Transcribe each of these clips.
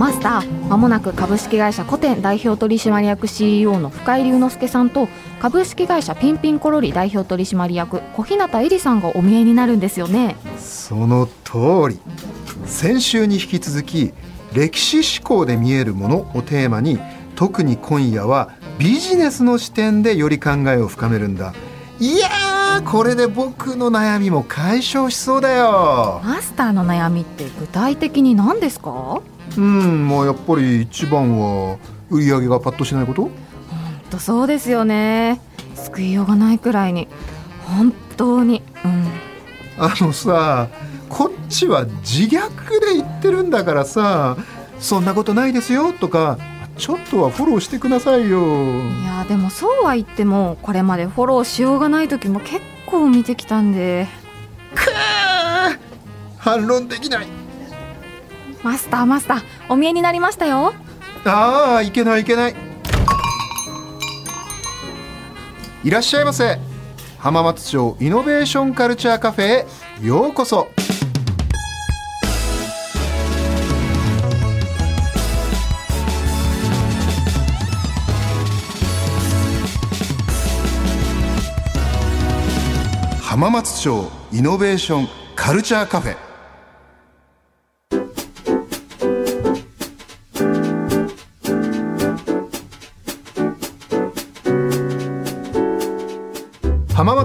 マスターまもなく株式会社古典代表取締役 CEO の深井龍之介さんと株式会社ピンピンコロリ代表取締役小日向恵里さんがお見えになるんですよね。その通り。先週に引き続き歴史思考で見えるものをテーマに特に今夜はビジネスの視点でより考えを深めるんだ。いやーこれで僕の悩みも解消しそうだよ。マスターの悩みって具体的に何ですか？うんまあやっぱり一番は売り上げがパッとしないこと？本当そうですよね。救いようがないくらいに。本当に。うん。あのさこっちは自虐で言ってるんだからさそんなことないですよとかちょっとはフォローしてくださいよ。いやでもそうは言ってもこれまでフォローしようがない時も結構見てきたんで。くー反論できないマスターマスターお見えになりましたよ。ああいけないいけない。いらっしゃいませ。浜松町イノベーションカルチャーカフェへようこそ。浜松町イノベーションカルチャーカフェ。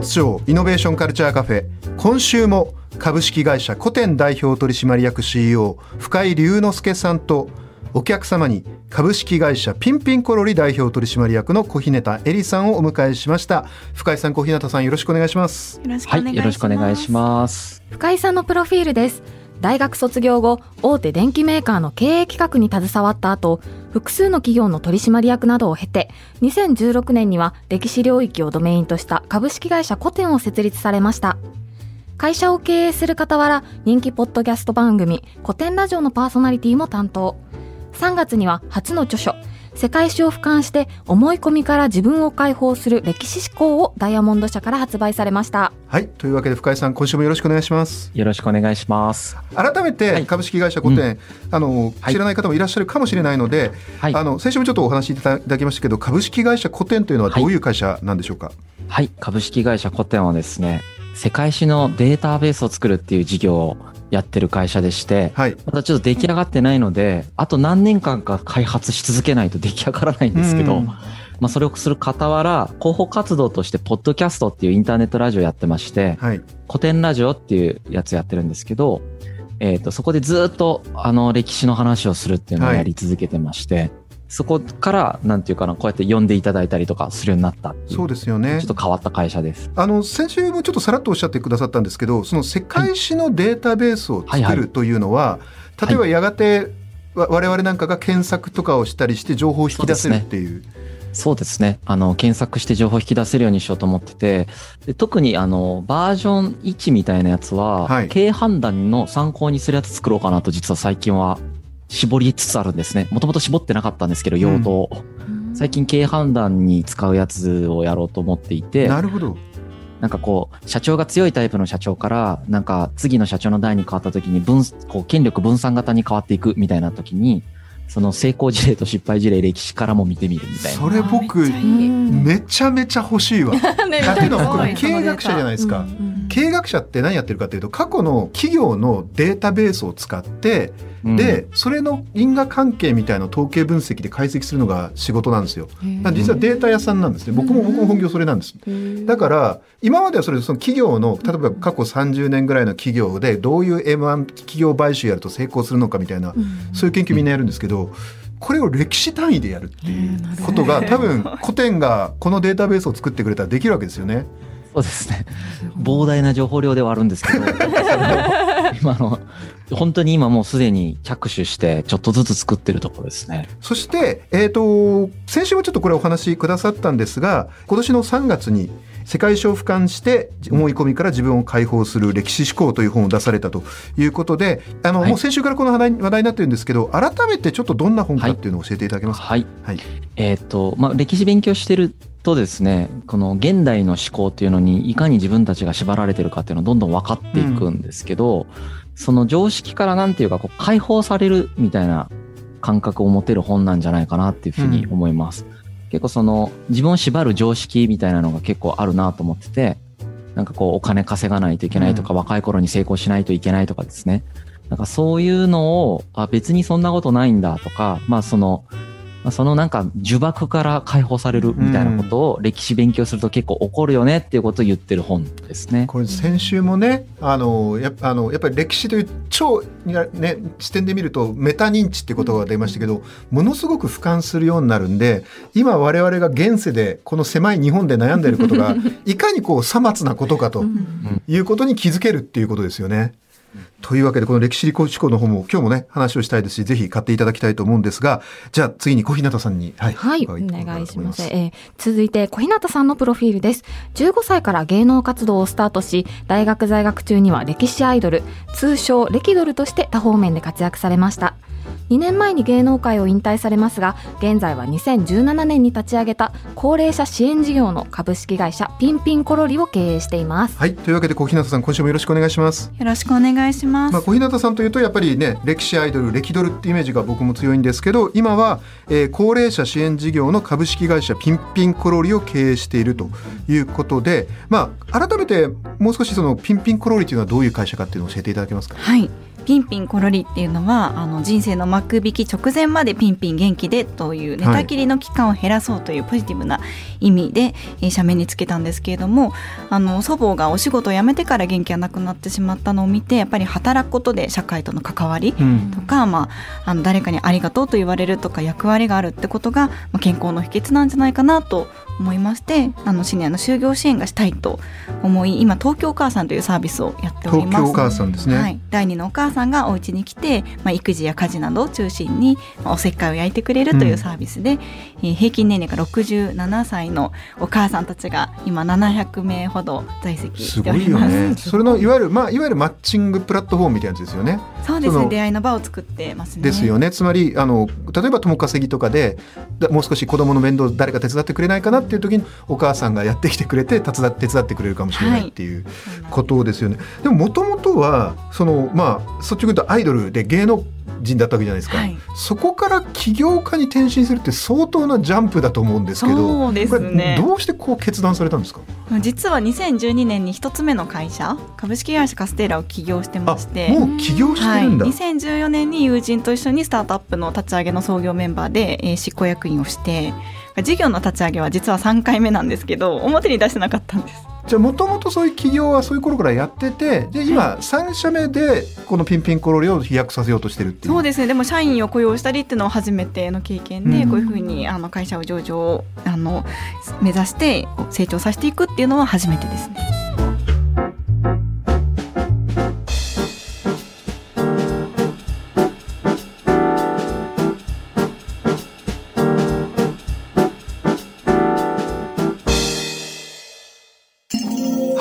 松町イノベーションカルチャーカフェ今週も株式会社古典代表取締役 CEO 深井龍之介さんとお客様に株式会社ピンピンコロリ代表取締役の小日向恵里さんをお迎えしました。深井さん小日向さんよろしくお願いします。よろしくお願いします、はい、よろしくお願いします。深井さんのプロフィールです大学卒業後大手電機メーカーの経営企画に携わった後複数の企業の取締役などを経て2016年には歴史領域をドメインとした株式会社古典を設立されました。会社を経営する傍ら人気ポッドキャスト番組古典ラジオのパーソナリティも担当。3月には初の著書世界史を俯瞰して思い込みから自分を解放する歴史思考をダイヤモンド社から発売されました。はいというわけで深井さん今週もよろしくお願いします。よろしくお願いします。改めて株式会社古典、はいうん、あの知らない方もいらっしゃるかもしれないので、はい、あの先週もちょっとお話しいただきましたけど株式会社古典というのはどういう会社なんでしょうか、はい、はい、株式会社古典はですね世界史のデータベースを作るっていう事業をやってる会社でして、はい、まだちょっと出来上がってないので、あと何年間か開発し続けないと出来上がらないんですけど、まあそれをする傍ら、広報活動として、ポッドキャストっていうインターネットラジオやってまして、はい、古典ラジオっていうやつやってるんですけど、えっ、ー、と、そこでずっと、あの、歴史の話をするっていうのをやり続けてまして、はいそこから、なんていうかな、こうやって呼んでいただいたりとかするようになったそうですよね。ちょっと変わった会社です。あの、先週もちょっとさらっとおっしゃってくださったんですけど、その世界史のデータベースを作るというのは、例えばやがて、我々なんかが検索とかをしたりして情報を引き出せるっていう。そうですね。あの、検索して情報を引き出せるようにしようと思ってて、で特にあの、バージョン1みたいなやつは、はい、経営判断の参考にするやつ作ろうかなと実は最近は絞りつつあるんですね。もともと絞ってなかったんですけど、用途を。うん、最近経営判断に使うやつをやろうと思っていて。なるほど。なんかこう、社長が強いタイプの社長から、なんか次の社長の代に変わった時に分、こう、権力分散型に変わっていくみたいな時に、その成功事例と失敗事例歴史からも見てみるみたいなそれ僕めちゃめちゃ欲しいわ。だけど僕経営学者じゃないですか、経営学者って何やってるかというと過去の企業のデータベースを使ってでそれの因果関係みたいな統計分析で解析するのが仕事なんですよ。実はデータ屋さんなんですね。僕も僕も本業それなんです。だから今まではそれその企業の例えば過去30年ぐらいの企業でどういう M1 企業買収やると成功するのかみたいな、そういう研究みんなやるんですけど。これを歴史単位でやるっていうことが多分古典がこのデータベースを作ってくれたらできるわけですよね。そうですね。膨大な情報量ではあるんですけど、今の、本当に今もうすでに着手して、ちょっとずつ作ってるところですね。そして、えっ、ー、と、先週もちょっとこれお話しくださったんですが、今年の3月に、世界史を俯瞰して思い込みから自分を解放する歴史思考という本を出されたということであの、はい、もう先週からこの話題話題になってるんですけど改めてちょっとどんな本かっていうのを教えていただけますか、はい、はい、えー、っとまあ、歴史勉強してるとですねこの現代の思考っていうのにいかに自分たちが縛られてるかっていうのはどんどん分かっていくんですけど、うん、その常識からなんていうかこう解放されるみたいな感覚を持てる本なんじゃないかなっていうふうに思います。うん結構その自分を縛る常識みたいなのが結構あるなと思ってて、なんかこうお金稼がないといけないとか、うん、若い頃に成功しないといけないとかですね。なんかそういうのを、あ、別にそんなことないんだとか、まあその、まあ、そのなんか呪縛から解放されるみたいなことを歴史勉強すると結構起こるよねっていうことを言ってる本ですね。これ先週もねあのやあのやっぱり歴史という超、ね、視点で見るとメタ認知っていうことが出ましたけどものすごく俯瞰するようになるんで今我々が現世でこの狭い日本で悩んでいることが いかにこうさまつなことかということに気づけるっていうことですよね。というわけで、この歴史思考の方も今日もね、話をしたいですし、ぜひ買っていただきたいと思うんですが、じゃあ次に小日向さんに、はい。はい、お願いします。えー、続いて小日向さんのプロフィールです。15歳から芸能活動をスタートし、大学在学中には歴史アイドル、通称歴ドルとして多方面で活躍されました。2年前に芸能界を引退されますが現在は2017年に立ち上げた高齢者支援事業の株式会社ピンピンコロリを経営しています。はいというわけで小日向さん今週もよろしくお願いします。よろしくお願いします、まあ、小日向さんというとやっぱりね歴史アイドル歴ドルってイメージが僕も強いんですけど今は、えー、高齢者支援事業の株式会社ピンピンコロリを経営しているということでまあ改めてもう少しそのピンピンコロリというのはどういう会社かっていうのを教えていただけますか？はいピンピンコロリっていうのはあの人生の幕引き直前までピンピン元気でという寝たきりの期間を減らそうというポジティブな意味で、えー、社名につけたんですけれどもあの祖母がお仕事を辞めてから元気がなくなってしまったのを見てやっぱり働くことで社会との関わりとか、うん、まあ、あの誰かにありがとうと言われるとか役割があるってことが、まあ、健康の秘訣なんじゃないかなと思いましてあのシニアの就業支援がしたいと思い今東京お母さんというサービスをやっております。東京お母さんですね、はい、第二のお母さんがお家に来て、まあ、育児や家事などを中心に、まあ、おせっかいを焼いてくれるというサービスで、うん、えー、平均年齢が67歳のお母さんたちが今700名ほど在籍しております。すごいよね。それのい。わゆる、まあ、いわゆるマッチングプラットフォームみたいなやつですよね。そうですね。出会いの場を作ってますね。ですよね。つまりあの例えば共稼ぎとかでもう少し子供の面倒誰か手伝ってくれないかなっていう時にお母さんがやってきてくれて手伝手伝ってくれるかもしれないっていうことですよね。はい、でももともとはそのまあ率直に言うとアイドルで芸能人だったわけじゃないですか、はい、そこから起業家に転身するって相当なジャンプだと思うんですけどね。どうしてこう決断されたんですか？実は2012年に一つ目の会社株式会社カステーラを起業してまして。もう起業してるんだ、はい、2014年に友人と一緒にスタートアップの立ち上げの創業メンバーで、えー、執行役員をして事業の立ち上げは実は3回目なんですけど表に出してなかったんです。じゃあもともとそういう企業はそういう頃からやっててで今3社目でこのピンピンコロリを飛躍させようとしてるっていう。そうですね。でも社員を雇用したりっていうのは初めての経験で、うん、こういうふうにあの会社を上場あの目指して成長させていくっていうのは初めてですね。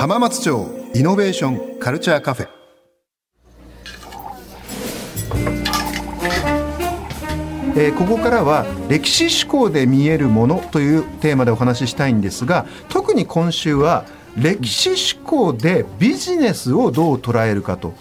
浜松町イノベーションカルチャーカフェえー、ここからは歴史思考で見えるものというテーマでお話ししたいんですが特に今週は歴史思考でビジネスをどう捉えるかと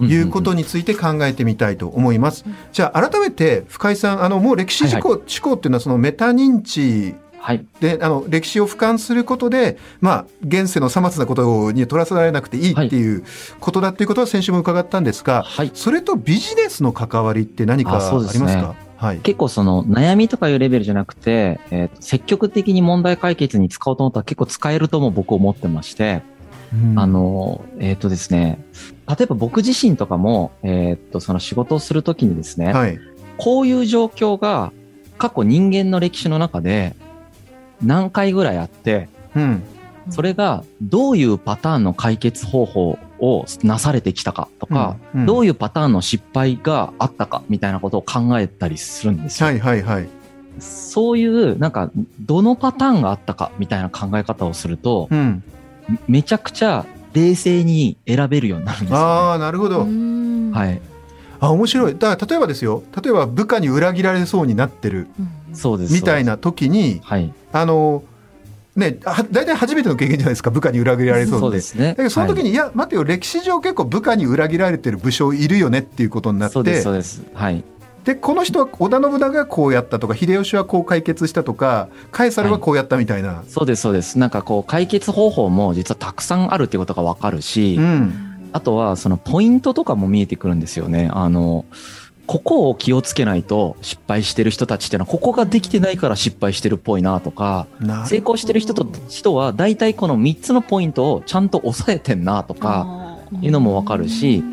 いうことについて考えてみたいと思います。じゃあ改めて深井さんあのもう歴史思考はいはい、思考っていうのはそのメタ認知はい、であの歴史を俯瞰することで、まあ、現世のさまつなことに取らせられなくていいっていうことだっていうことは先週も伺ったんですが、はい、それとビジネスの関わりって何かありますか？はい、結構その悩みとかいうレベルじゃなくて、えー、積極的に問題解決に使おうと思ったら結構使えるとも僕思ってまして、うん、あの、えっ、ー、とですね、例えば僕自身とかも、えっ、ー、と、その仕事をするときにですね、はい、こういう状況が過去人間の歴史の中で何回ぐらいあって、うん、それがどういうパターンの解決方法をなされてきたかとか、うん。うん、どういうパターンの失敗があったかみたいなことを考えたりするんですよ。はいはいはい。そういうなんかどのパターンがあったかみたいな考え方をすると、うん、めちゃくちゃ冷静に選べるようになるんですよ、ね、ああなるほど。はい。あ面白い。だから例えばですよ。例えば部下に裏切られそうになってる、そうです。みたいな時に、はい、あのね、大体初めての経験じゃないですか部下に裏切られそうそうですね。だけどその時に、はい、いや待てよ歴史上結構部下に裏切られてる武将いるよねっていうことになってそうですそうです。はい。でこの人は織田信長がこうやったとか秀吉はこう解決したとかカエサルはこうやったみたいな、はい、そうですそうです。なんかこう解決方法も実はたくさんあるっていうことが分かるし、うん、あとはそのポイントとかも見えてくるんですよね。あのここを気をつけないと失敗してる人たちっていうのはここができてないから失敗してるっぽいなとか成功してる人と人は大体この3つのポイントをちゃんと抑えてんなとかいうのもわかるし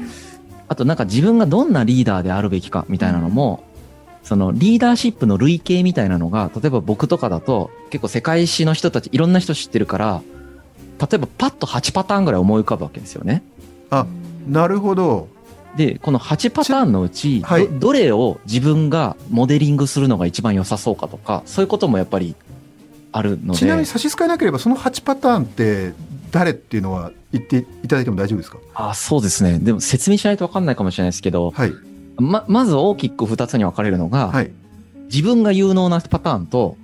あとなんか自分がどんなリーダーであるべきかみたいなのもそのリーダーシップの類型みたいなのが例えば僕とかだと結構世界史の人たちいろんな人知ってるから例えばパッと8パターンぐらい思い浮かぶわけですよね。あなるほどで、この8パターンのうち、はい、どれを自分がモデリングするのが一番良さそうかとか、そういうこともやっぱりあるので。ちなみに差し支えなければ、その8パターンって誰っていうのは言っていただいても大丈夫ですか？あそうですね。でも説明しないと分かんないかもしれないですけど、はい、ま、まず大きく2つに分かれるのが、はい、自分が有能なパターンと、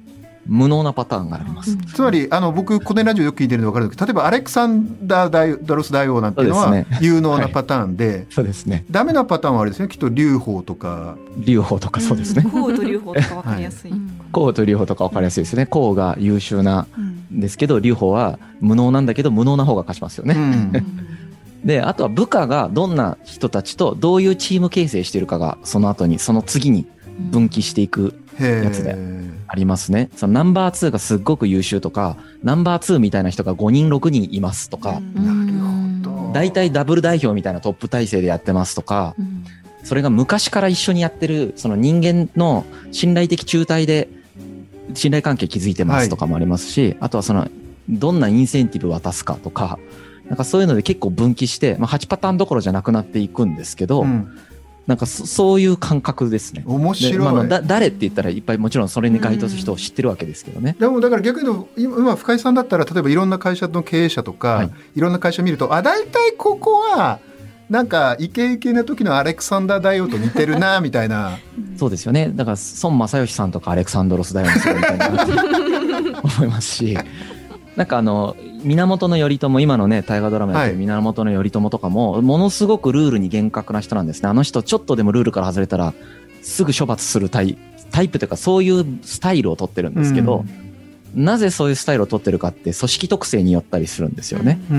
無能なパターンがあります。つまりあの僕このラジオよく聞いてるの分かるんですけど例えばアレクサンダーダロス大王なんていうのは有能なパターンでそうですね。ダメなパターンはあれですねきっと劉邦とか。劉邦とかそうですね。孔と劉邦とか分かりやすい。孔と劉邦とか分かりやすいですね。孔が優秀なんですけど劉邦は無能なんだけど無能な方が勝ちますよね、であとは部下がどんな人たちとどういうチーム形成しているかがその後にその次に分岐していくやつでありますね。そのナンバー2がすっごく優秀とか、ナンバー2みたいな人が5人6人いますとか、大体ダブル代表みたいなトップ体制でやってますとか、それが昔から一緒にやってる、その人間の信頼的中体で信頼関係築いてますとかもありますし、はい、あとはその、どんなインセンティブ渡すかとか、なんかそういうので結構分岐して、まあ、8パターンどころじゃなくなっていくんですけど、うんなんかそういう感覚ですね。面白い。まあ、だ誰って言ったらいっぱいもちろんそれに該当する人を知ってるわけですけどね。でもだから逆に言うと今深井さんだったら例えばいろんな会社の経営者とか、はい、いろんな会社見るとあ大体ここはなんかイケイケな時のアレクサンダー大王と似てるなみたいな。そうですよね。だから孫正義さんとかアレクサンドロス大王のみたいな思いますし。なんかあの源頼朝今のね大河ドラマやってる源頼朝とかも、ものすごくルールに厳格な人なんですねあの人ちょっとでもルールから外れたらすぐ処罰するタイタイプというかそういうスタイルを取ってるんですけど、うん、なぜそういうスタイルを取ってるかって組織特性によったりするんですよね。う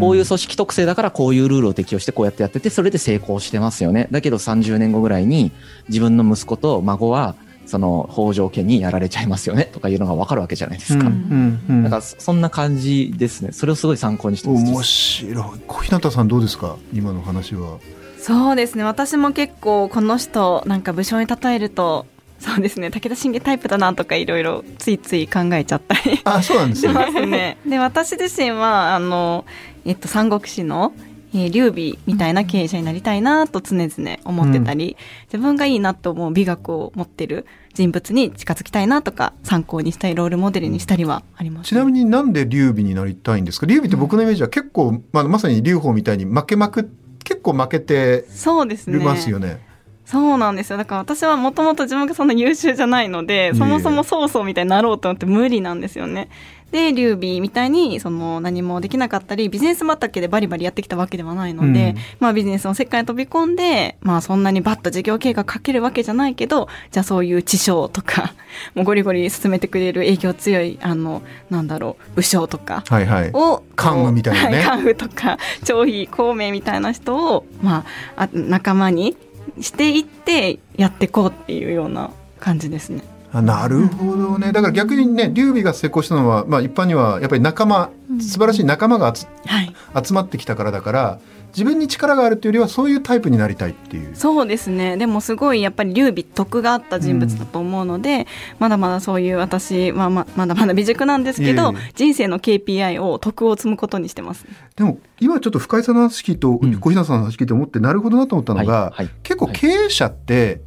こういう組織特性だからこういうルールを適用してこうやってやっててそれで成功してますよね。だけど30年後ぐらいに自分の息子と孫はその北条家にやられちゃいますよねとかいうのが分かるわけじゃないですか。うんうんうん、だからそんな感じですね。それをすごい参考にしてます。面白い。小日向さんどうですか？今の話は。そうですね。私も結構この人なんか武将に例えるとそうですね武田信玄タイプだなとかいろいろついつい考えちゃったりあそうなんですね。ねで私自身はあの、えっと、三国志のえー、劉備みたいな経営者になりたいなと常々思ってたり、うん、自分がいいなと思う美学を持ってる人物に近づきたいなとか参考にしたいロールモデルにしたりはあります、ね、ちなみになんで劉備になりたいんですか？劉備って僕のイメージは結構、まあ、まさに劉邦みたいに負けまく結構負けてそうですね。ますよね。そうなんですよ。だから私はもともと自分がそんな優秀じゃないので、そもそも曹操みたいになろうと思って無理なんですよね。で、劉備みたいに、その何もできなかったり、ビジネス畑でバリバリやってきたわけではないので、うん、まあビジネスの世界に飛び込んで、まあそんなにバッと事業計画かけるわけじゃないけど、じゃあそういう知将とか、もうゴリゴリ進めてくれる影響強い、あの、なんだろう、武将とかを、はいはい、関羽みたいなね。関羽とか、張飛、孔明みたいな人を、まあ、あ仲間にしていってやっていこうっていうような感じですね。なるほどね。だから逆にね、劉備が成功したのは、まあ一般にはやっぱり仲間、素晴らしい仲間が集はい、集まってきたからだから、自分に力があるっていうよりはそういうタイプになりたいっていう。そうですね。でもすごいやっぱり劉備徳があった人物だと思うので、うん、まだまだそういう私はままだまだ未熟なんですけど人生の KPI を徳を積むことにしてます、でも今ちょっと深井さんの話聞いて小日向さんの話聞いて思ってなるほどなと思ったのが、はい。はい、結構経営者って、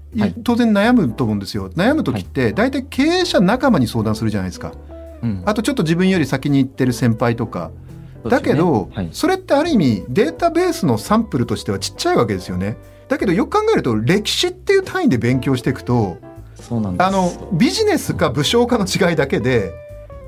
当然悩むと思うんですよ。悩む時って大体経営者仲間に相談するじゃないですか、うん、あとちょっと自分より先に行ってる先輩とか。だけど、はい、それってある意味データベースのサンプルとしてはちっちゃいわけですよね。だけどよく考えると歴史っていう単位で勉強していくとそうなんです。あのビジネスか武将かの違いだけで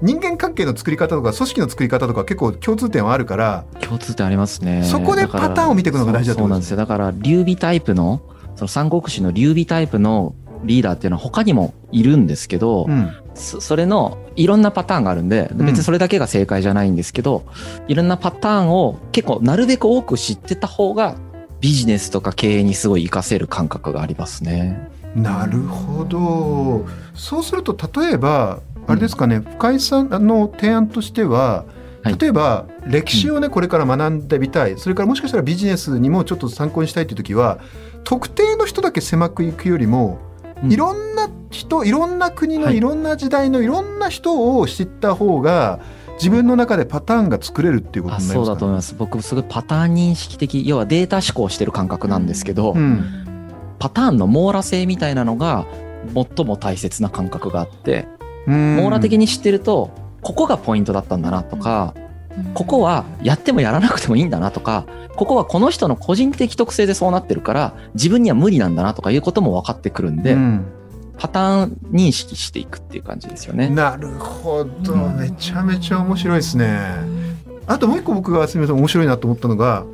人間関係の作り方とか組織の作り方とか結構共通点はあるから共通点ありますね。そこでパターンを見ていくのが大事だと思うんですよ。だから劉備タイプのその三国志の劉備タイプのリーダーっていうのは他にもいるんですけど、うん、それのいろんなパターンがあるんで別にそれだけが正解じゃないんですけど、うん、いろんなパターンを結構なるべく多く知ってた方がビジネスとか経営にすごい活かせる感覚がありますね。なるほど。そうすると例えばあれですかね、深井さんの提案としては例えば歴史をねこれから学んでみたい。それからもしかしたらビジネスにもちょっと参考にしたいっていう時は特定の人だけ狭くいくよりもいろんな人いろんな国のい。ろんな時代のいろんな人を知った方が自分の中でパターンが作れるっていうことになりますか、ね、そうだと思います。僕すごいパターン認識的要はデータ思考してる感覚なんですけど、うん、パターンの網羅性みたいなのが最も大切な感覚があって網羅的に知ってるとここがポイントだったんだなとか、ここはやってもやらなくてもいいんだなとかここはこの人の個人的特性でそうなってるから自分には無理なんだなとかいうことも分かってくるんで、うん、パターン認識していくっていう感じですよね。なるほどめちゃめちゃ面白いですね。あともう一個僕がすみません面白いなと思ったのが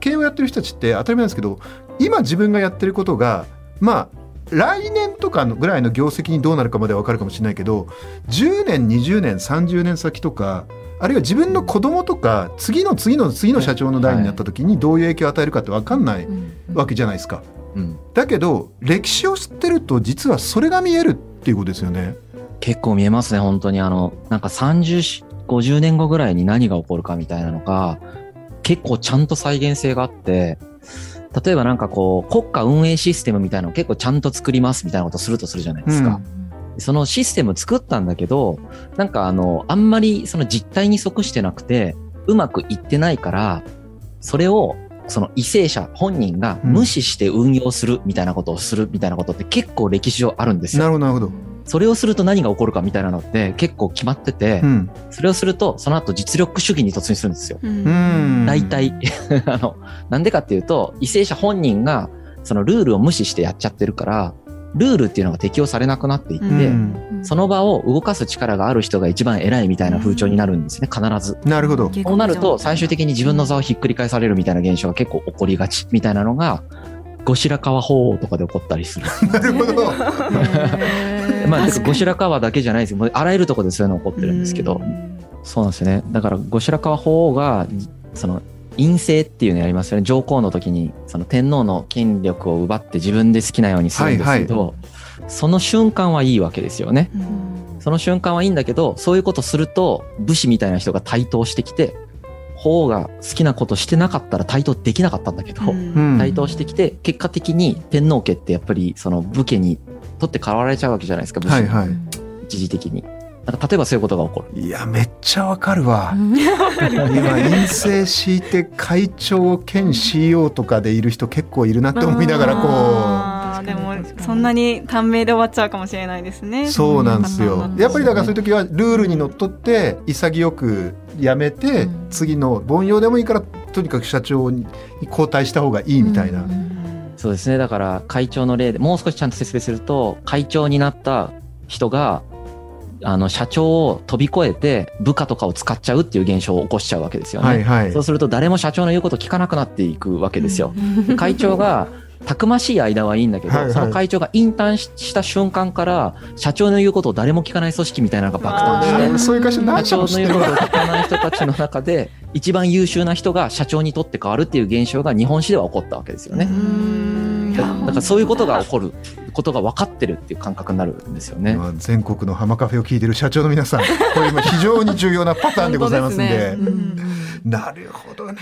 経営をやってる人たちって当たり前なんですけど今自分がやってることがまあ来年とかのぐらいの業績にどうなるかまでは分かるかもしれないけど10年20年30年先とかあるいは自分の子供とか次の次の次の社長の代になった時にどういう影響を与えるかって分かんないわけじゃないですか。うん、だけど歴史を知ってると実はそれが見えるっていうことですよね。結構見えますね本当にあのなんか3050年後ぐらいに何が起こるかみたいなのが結構ちゃんと再現性があって例えばなんかこう、国家運営システムみたいなのを結構ちゃんと作りますみたいなことするとするじゃないですか。うん、そのシステム作ったんだけど、なんかあの、あんまりその実態に即してなくて、うまくいってないから、それをその為政者本人が無視して運用するみたいなことをするみたいなことって結構歴史上あるんですよ。なるほど、なるほど。それをすると何が起こるかみたいなのって結構決まってて、うん、それをするとその後実力主義に突入するんですよ。大体 あのなんでかっていうと為政者本人がそのルールを無視してやっちゃってるからルールっていうのが適用されなくなっていって、その場を動かす力がある人が一番偉いみたいな風潮になるんですね、必ず。なるほど。そうなると、最終的に自分の座をひっくり返されるみたいな現象が結構起こりがちみたいなのが、後白河法皇とかで起こったりする。なるほど。まあ、後白河だけじゃないですよ。あらゆるところでそういうの起こってるんですけど。そうなんですよね。だから後白河法皇が、その、陰政っていうのやりますよね。上皇の時に、その天皇の権力を奪って自分で好きなようにするんですけど、はいはい、その瞬間はいいわけですよね。その瞬間はいいんだけど、そういうことすると、武士みたいな人が台頭してきて、法が好きなことしてなかったら台頭できなかったんだけど、台頭してきて、結果的に天皇家ってやっぱりその武家に取って代わられちゃうわけじゃないですか、武士はいはい、一時的に。なんか例えばそういうことが起こる。いや、めっちゃわかるわ。今、陰性敷いて会長兼 CEO とかでいる人結構いるなって思いながら、こう。でも、そんなに短命で終わっちゃうかもしれないですね。そうなんですよ。やっぱりだからそういう時はルールにのっとって潔くやめて、次の凡庸でもいいから、とにかく社長に交代した方がいいみたいな。そうですね。だから会長の例でもう少しちゃんと説明すると、会長になった人があの社長を飛び越えて部下とかを使っちゃうっていう現象を起こしちゃうわけですよね。はいはい、そうすると誰も社長の言うこと聞かなくなっていくわけですよ。会長がたくましい間はいいんだけど、はいはい、その会長が引退した瞬間から社長の言うことを誰も聞かない組織みたいなのが爆誕してそういう会社社長の言うことを聞かない人たちの中で一番優秀な人が社長にとって変わるっていう現象が日本史では起こったわけですよね。だからそういうことが起こることが分かってるっていう感覚になるんですよね。全国の浜カフェを聞いてる社長の皆さん これ今非常に重要なパターンでございますんで。なるほどね。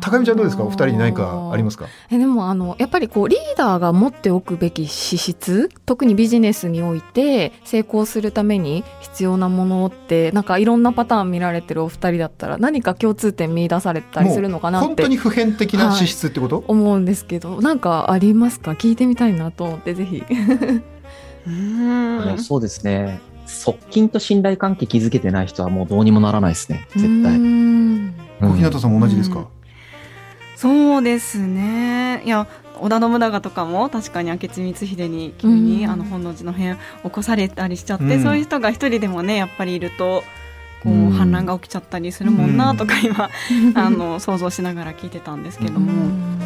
高見ちゃんどうですか？お二人に何かありますか？えでもあのやっぱりこうリーダーが持っておくべき資質特にビジネスにおいて成功するために必要なものってなんかいろんなパターン見られてるお二人だったら何か共通点見出されたりするのかなって。本当に普遍的な資質ってこと、はい、思うんですけどなんかありますか？聞いてみたいなと思ってぜひ うん。そうですね。側近と信頼関係築けてない人はもうどうにもならないですね。絶対。小日向さんも同じですか、そうですね。いや織田信長とかも確かに明智光秀に急に、あの本能寺の変起こされたりしちゃって、そういう人が一人でもねやっぱりいるとこう反乱が起きちゃったりするもんなとか今、あの想像しながら聞いてたんですけども。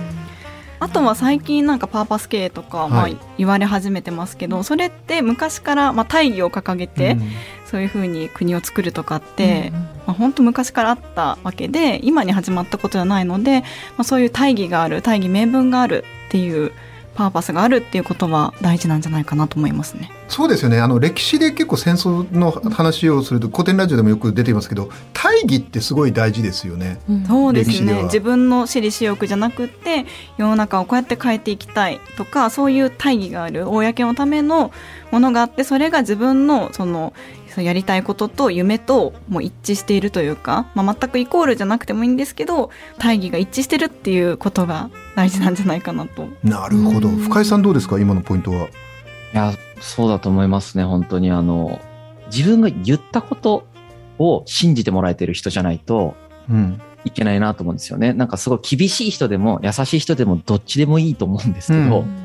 あとは最近なんかパーパス経営とかまあ言われ始めてますけど、はい、それって昔からまあ大義を掲げて、そういうふうに国を作るとかって、まあ、本当昔からあったわけで今に始まったことじゃないので、まあ、そういう大義がある大義名分があるっていうパーパスがあるっていうことは大事なんじゃないかなと思いますね。そうですよね。あの歴史で結構戦争の話をすると古典ラジオでもよく出ていますけど、大義ってすごい大事ですよね。うん、そうですね。自分の私利私欲じゃなくて世の中をこうやって変えていきたいとか、そういう大義がある公のためのものがあって、それが自分のそのやりたいことと夢とも一致しているというか、まあ、全くイコールじゃなくてもいいんですけど大義が一致してるっていうことが大事なんじゃないかなと。なるほど深井さんどうですか？今のポイントは。いやそうだと思いますね本当にあの自分が言ったことを信じてもらえてる人じゃないと、うん、いけないなと思うんですよね。なんかすごい厳しい人でも優しい人でもどっちでもいいと思うんですけど、うん、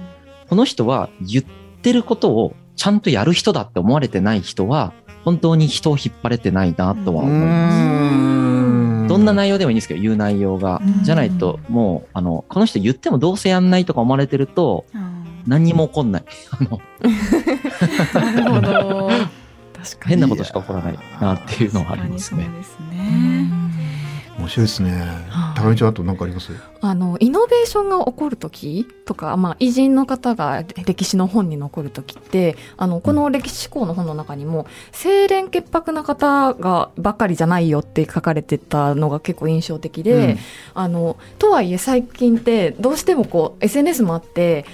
この人は言ってることをちゃんとやる人だって思われてない人は本当に人を引っ張れてないなとは思います。どんな内容でもいいんですけど、言う内容が。じゃないと、もう、あの、この人言ってもどうせやんないとか思われてると、何にも起こんない。あのなるほど。変なことしか起こらないなっていうのはありますね。そうですね。面白いですね。高見ちゃんあと何かあります？あのイノベーションが起こる時とか、まあ、偉人の方が歴史の本に残る時ってあのこの歴史思考の本の中にも清廉潔白な方がばっかりじゃないよって書かれてたのが結構印象的で、うん、あのとはいえ最近ってどうしてもこう SNS もあって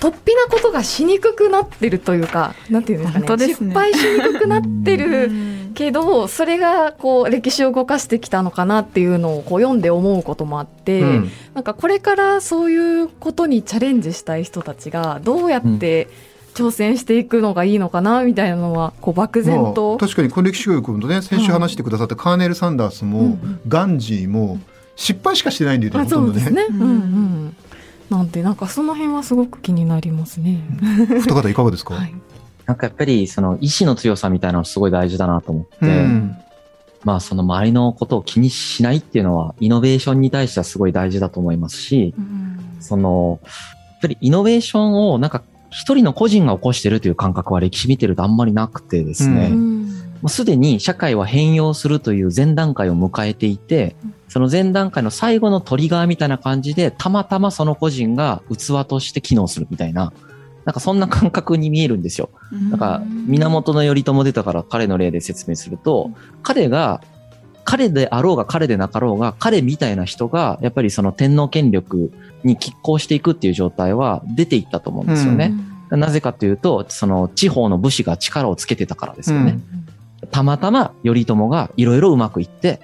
突飛なことがしにくくなってるというか、なんていうんですかね、ね。失敗しにくくなってるけど、それがこう歴史を動かしてきたのかなっていうのをこう読んで思うこともあって、うん、なんかこれからそういうことにチャレンジしたい人たちがどうやって、挑戦していくのがいいのかなみたいなのはこう漠然と、まあ、確かにこの歴史教育のね先週話してくださったカーネル・サンダースも、うん、ガンジーも失敗しかしてないんでほとんどね。ね。うんうんなんてなんかその辺はすごく気になりますね。二方いかがですか、はい、なんかやっぱりその意志の強さみたいなのすごい大事だなと思って、うん、まあその周りのことを気にしないっていうのはイノベーションに対してはすごい大事だと思いますし、うん、そのやっぱりイノベーションをなんか一人の個人が起こしてるという感覚は歴史見てるとあんまりなくてですね、うん、もうすでに社会は変容するという前段階を迎えていて、その前段階の最後のトリガーみたいな感じで、たまたまその個人が器として機能するみたいな、なんかそんな感覚に見えるんですよ。だから、源頼朝出たから彼の例で説明すると、彼が、彼であろうが彼でなかろうが、彼みたいな人が、やっぱりその天皇権力に拮抗していくっていう状態は出ていったと思うんですよね。なぜかというと、その地方の武士が力をつけてたからですよね。うん、たまたま頼朝がいろいろうまくいって、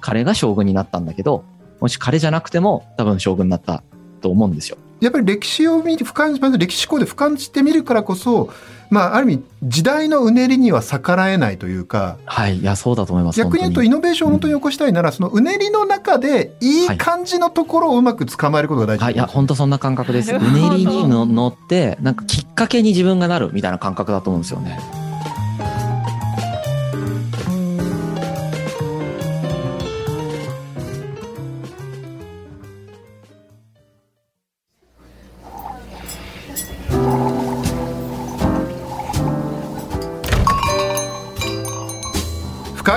彼が将軍になったんだけど、もし彼じゃなくても多分将軍になったと思うんですよ。やっぱり歴史を見て、俯瞰、まず歴史思考で俯瞰してみるからこそ、まあ、ある意味、時代のうねりには逆らえないというか。はい、いや、そうだと思います。逆に言うと、イノベーションを本当に起こしたいなら、うん、そのうねりの中で、いい感じのところをうまく捕まえることが大事、はい、いや、本当そんな感覚です。うねりに乗って、なんかきっかけに自分がなるみたいな感覚だと思うんですよね。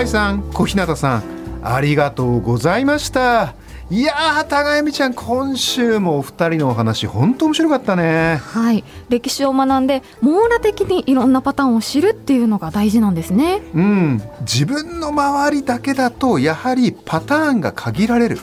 井さん小日向さんありがとうございました。いやー高由美ちゃん今週もお二人のお話本当面白かったね。はい。歴史を学んで網羅的にいろんなパターンを知るっていうのが大事なんですね。うん。自分の周りだけだとやはりパターンが限られる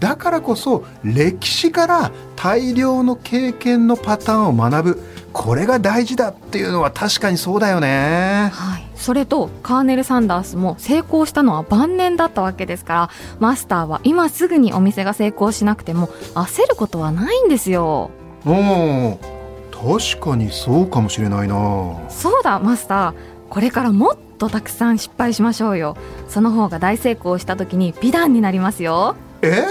だからこそ歴史から大量の経験のパターンを学ぶ。これが大事だっていうのは確かにそうだよね。はい。それとカーネル・サンダースも成功したのは晩年だったわけですからマスターは今すぐにお店が成功しなくても焦ることはないんですよ。お確かにそうかもしれないな。そうだマスター。これからもっとたくさん失敗しましょうよ。その方が大成功した時に美談になりますよえ？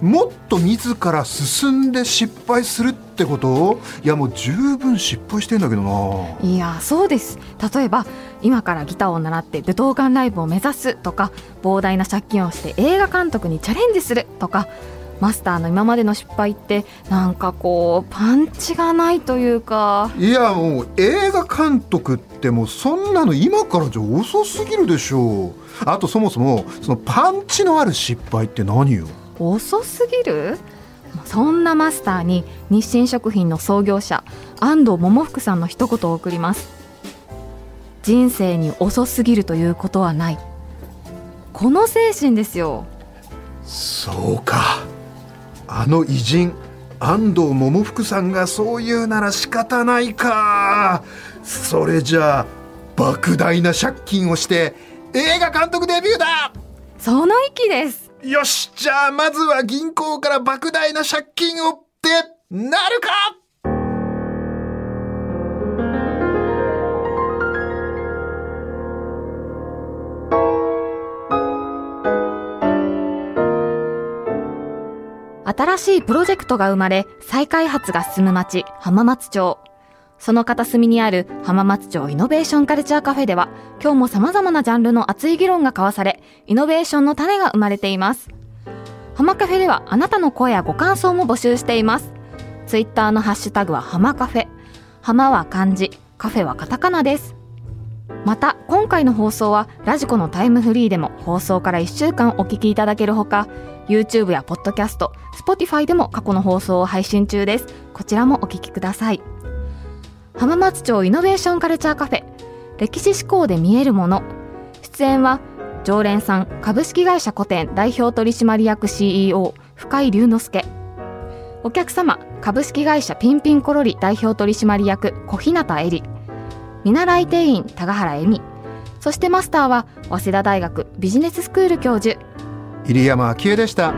もっと自ら進んで失敗するってこと？いやもう十分失敗してんだけどな。いやそうです。例えば今からギターを習って武道館ライブを目指すとか膨大な借金をして映画監督にチャレンジするとかマスターの今までの失敗ってなんかこうパンチがないというか。いやもう映画監督ってもうそんなの今からじゃ遅すぎるでしょう。あとそもそもそのパンチのある失敗って何よ？遅すぎる？そんなマスターに日清食品の創業者安藤桃福さんの一言を送ります。人生に遅すぎるということはない。この精神ですよ。そうかあの偉人安藤桃福さんがそう言うなら仕方ないか。それじゃあ莫大な借金をして映画監督デビューだ。その域です。よしじゃあまずは銀行から莫大な借金をってなるか？新しいプロジェクトが生まれ、再開発が進む町、浜松町。その片隅にある浜松町イノベーションカルチャーカフェでは、今日も様々なジャンルの熱い議論が交わされ、イノベーションの種が生まれています。浜カフェではあなたの声やご感想も募集しています。ツイッターのハッシュタグは浜カフェ。浜は漢字、カフェはカタカナです。また、今回の放送はラジコのタイムフリーでも放送から1週間お聞きいただけるほか、YouTube や Podcast、Spotify でも過去の放送を配信中です。こちらもお聞きください。浜松町イノベーションカルチャーカフェ歴史思考で見えるもの出演は常連さん株式会社古典代表取締役 CEO 深井龍之介お客様株式会社ピンピンコロリ代表取締役小日向恵里見習い店員高原恵美そしてマスターは早稲田大学ビジネススクール教授入山昭恵でした。